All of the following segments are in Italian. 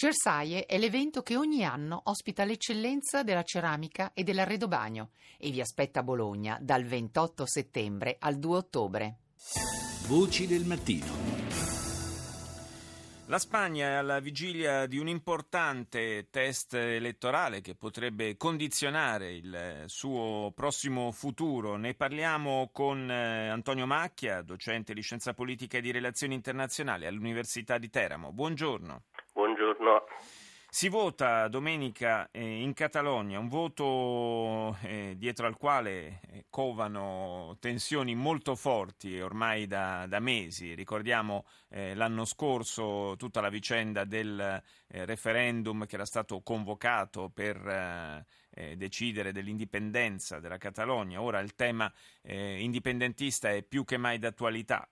Cersaie è l'evento che ogni anno ospita l'eccellenza della ceramica e dell'arredobagno e vi aspetta a Bologna dal 28 settembre al 2 ottobre. Voci del mattino. La Spagna è alla vigilia di un importante test elettorale che potrebbe condizionare il suo prossimo futuro. Ne parliamo con eh, Antonio Macchia, docente di scienza politica e di relazioni internazionali all'Università di Teramo. Buongiorno. Buongiorno. Si vota domenica eh, in Catalogna, un voto eh, dietro al quale eh, covano tensioni molto forti ormai da, da mesi. Ricordiamo eh, l'anno scorso tutta la vicenda del eh, referendum che era stato convocato per eh, decidere dell'indipendenza della Catalogna. Ora il tema indipendentista è più che mai d'attualità.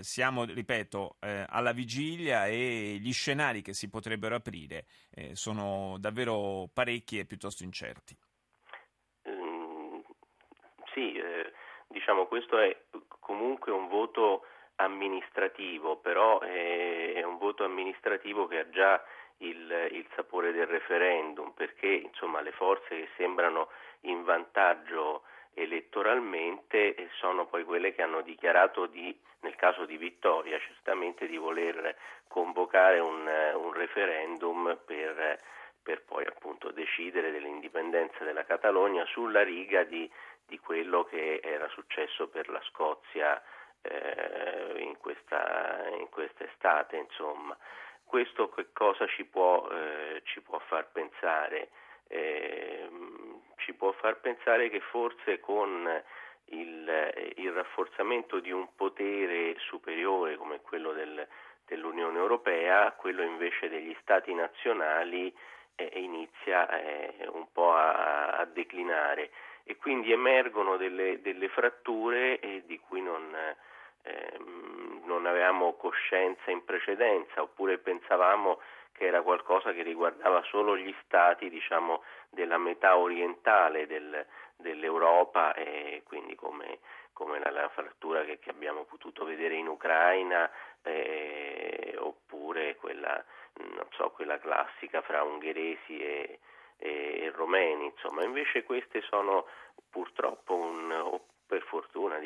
siamo, ripeto, alla vigilia e gli scenari che si potrebbero aprire eh, sono davvero parecchi e piuttosto incerti. Mm, sì, eh, diciamo questo è comunque un voto amministrativo, però è un voto amministrativo che ha già il, il, sapore del referendum, perché insomma, le forze che sembrano in vantaggio elettoralmente sono poi quelle che hanno dichiarato di, nel caso di vittoria certamente di voler convocare un, un referendum per, per, poi appunto decidere dell'indipendenza della Catalogna sulla riga di, di quello che era successo per la Scozia eh, in, questa, in quest'estate insomma. Questo che cosa ci può, eh, ci può far pensare? Eh, ci può far pensare che forse con il, il rafforzamento di un potere superiore come quello del, dell'Unione Europea, quello invece degli Stati nazionali eh, inizia eh, un po' a, a, declinare e quindi emergono delle, delle fratture eh, di cui non, ehm, non avevamo coscienza in precedenza oppure pensavamo che era qualcosa che riguardava solo gli stati diciamo, della metà orientale del, dell'Europa e quindi come, come la, la, frattura che, che, abbiamo potuto vedere in Ucraina eh, oppure quella, so, quella, classica fra ungheresi e, e, e, romeni, insomma, invece queste sono purtroppo un, per fortuna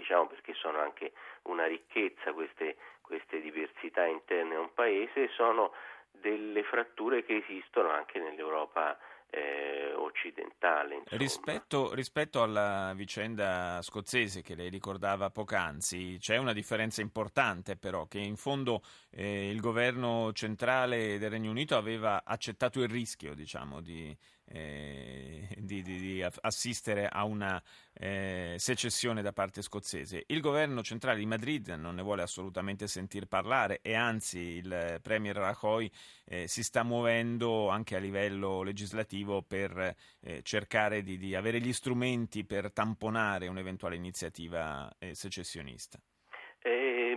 diciamo perché sono anche una ricchezza queste, queste diversità interne a un paese, sono delle fratture che esistono anche nell'Europa eh, occidentale. Rispetto, rispetto, alla vicenda scozzese che lei ricordava poc'anzi, c'è una differenza importante però, che in fondo eh, il governo centrale del Regno Unito aveva accettato il rischio diciamo, di, eh, di, di, di, assistere a una eh, secessione da parte scozzese. Il governo centrale di Madrid non ne vuole assolutamente sentir parlare e anzi il Premier Rajoy eh, si sta muovendo anche a livello legislativo per eh, cercare di, avere gli strumenti per tamponare un'eventuale iniziativa eh, secessionista. Ehm,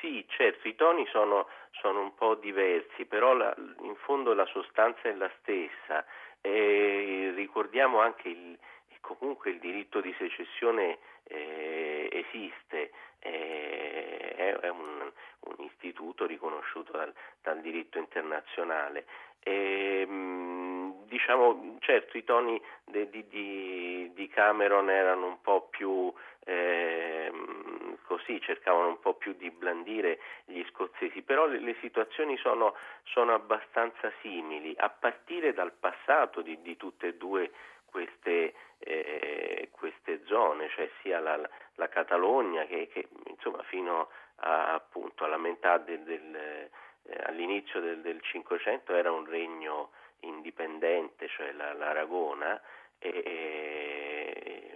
sì, certo, i toni sono, sono, un po' diversi, però la, in fondo la sostanza è la stessa. E ricordiamo anche il, comunque il diritto di secessione eh, esiste, eh, è, è un, un, istituto riconosciuto dal, dal diritto internazionale. E, mh, diciamo, certo i toni di, di, di, Cameron erano un po' più eh, così, cercavano un po' più di blandire gli scozzesi, però le, le situazioni sono, sono, abbastanza simili, a partire dal passato di, di tutte e due queste, eh, queste, zone, cioè sia la, la Catalogna che, che, insomma fino a, appunto alla metà del, del eh, all'inizio del, del 500 era un regno indipendente, cioè la, l'Aragona, e, e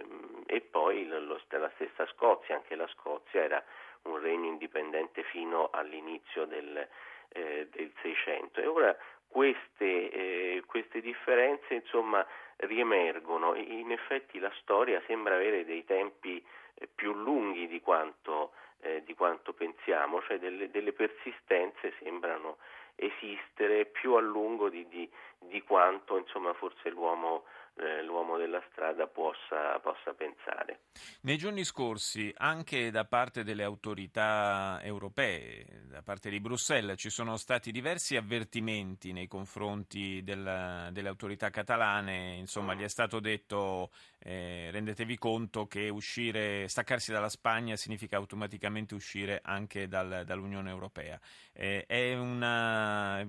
poi lo, la stessa Scozia, anche la Scozia era un regno indipendente fino all'inizio del, eh, del 600 e ora queste, eh, queste differenze insomma riemergono, in effetti la storia sembra avere dei tempi eh, più lunghi di quanto, eh, di quanto pensiamo, cioè delle, delle, persistenze sembrano esistere più a lungo di, di, di quanto insomma, forse l'uomo eh, l'uomo della strada possa, possa, pensare. Nei giorni scorsi, anche da parte delle autorità europee, da parte di Bruxelles, ci sono stati diversi avvertimenti nei confronti del, delle autorità catalane. Insomma, mm. gli è stato detto eh, rendetevi conto che uscire, staccarsi dalla Spagna significa automaticamente uscire anche dal, dall'Unione Europea. Eh, è, una,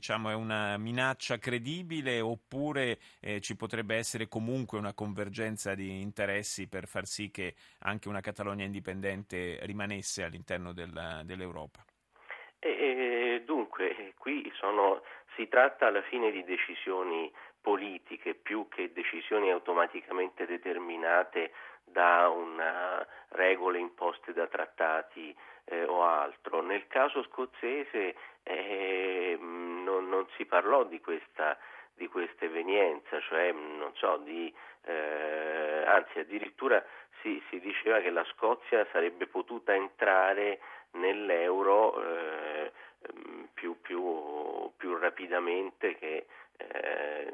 diciamo, è una minaccia credibile oppure eh, ci potrebbe essere comunque una convergenza di interessi per far sì che anche una Catalogna indipendente rimanesse all'interno della, dell'Europa? E, dunque, qui sono, si tratta alla fine di decisioni politiche più che decisioni automaticamente determinate da una, regole imposte da trattati eh, o altro. Nel caso scozzese eh, non, si parlò di questa di questa evenienza, cioè non so, di, eh, anzi addirittura si, si, diceva che la Scozia sarebbe potuta entrare nell'euro eh, più, più, più, rapidamente che, eh,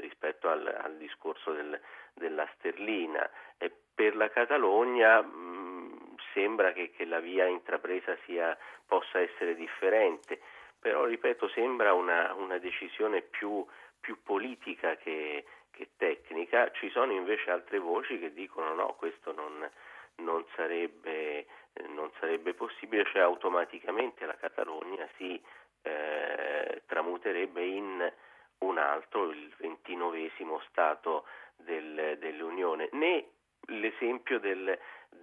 rispetto al, al discorso del, della sterlina. E per la Catalogna mh, sembra che, che, la via intrapresa sia, possa essere differente, però ripeto sembra una, una decisione più più politica che, che, tecnica, ci sono invece altre voci che dicono no, questo non, non, sarebbe, non sarebbe, possibile, cioè automaticamente la Catalogna si eh, tramuterebbe in un altro, il ventinovesimo Stato del, dell'Unione. Né l'esempio del,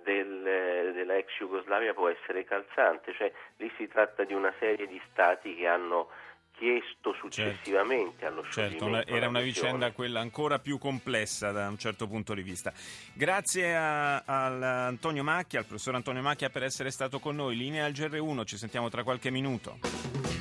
del, della ex Jugoslavia può essere calzante, cioè lì si tratta di una serie di Stati che hanno chiesto successivamente certo. allo scioglimento. Certo, era una vicenda quella ancora più complessa da un certo punto di vista. Grazie a, a Antonio Macchia, al professor Antonio Macchia per essere stato con noi. Linea al GR1, ci sentiamo tra qualche minuto.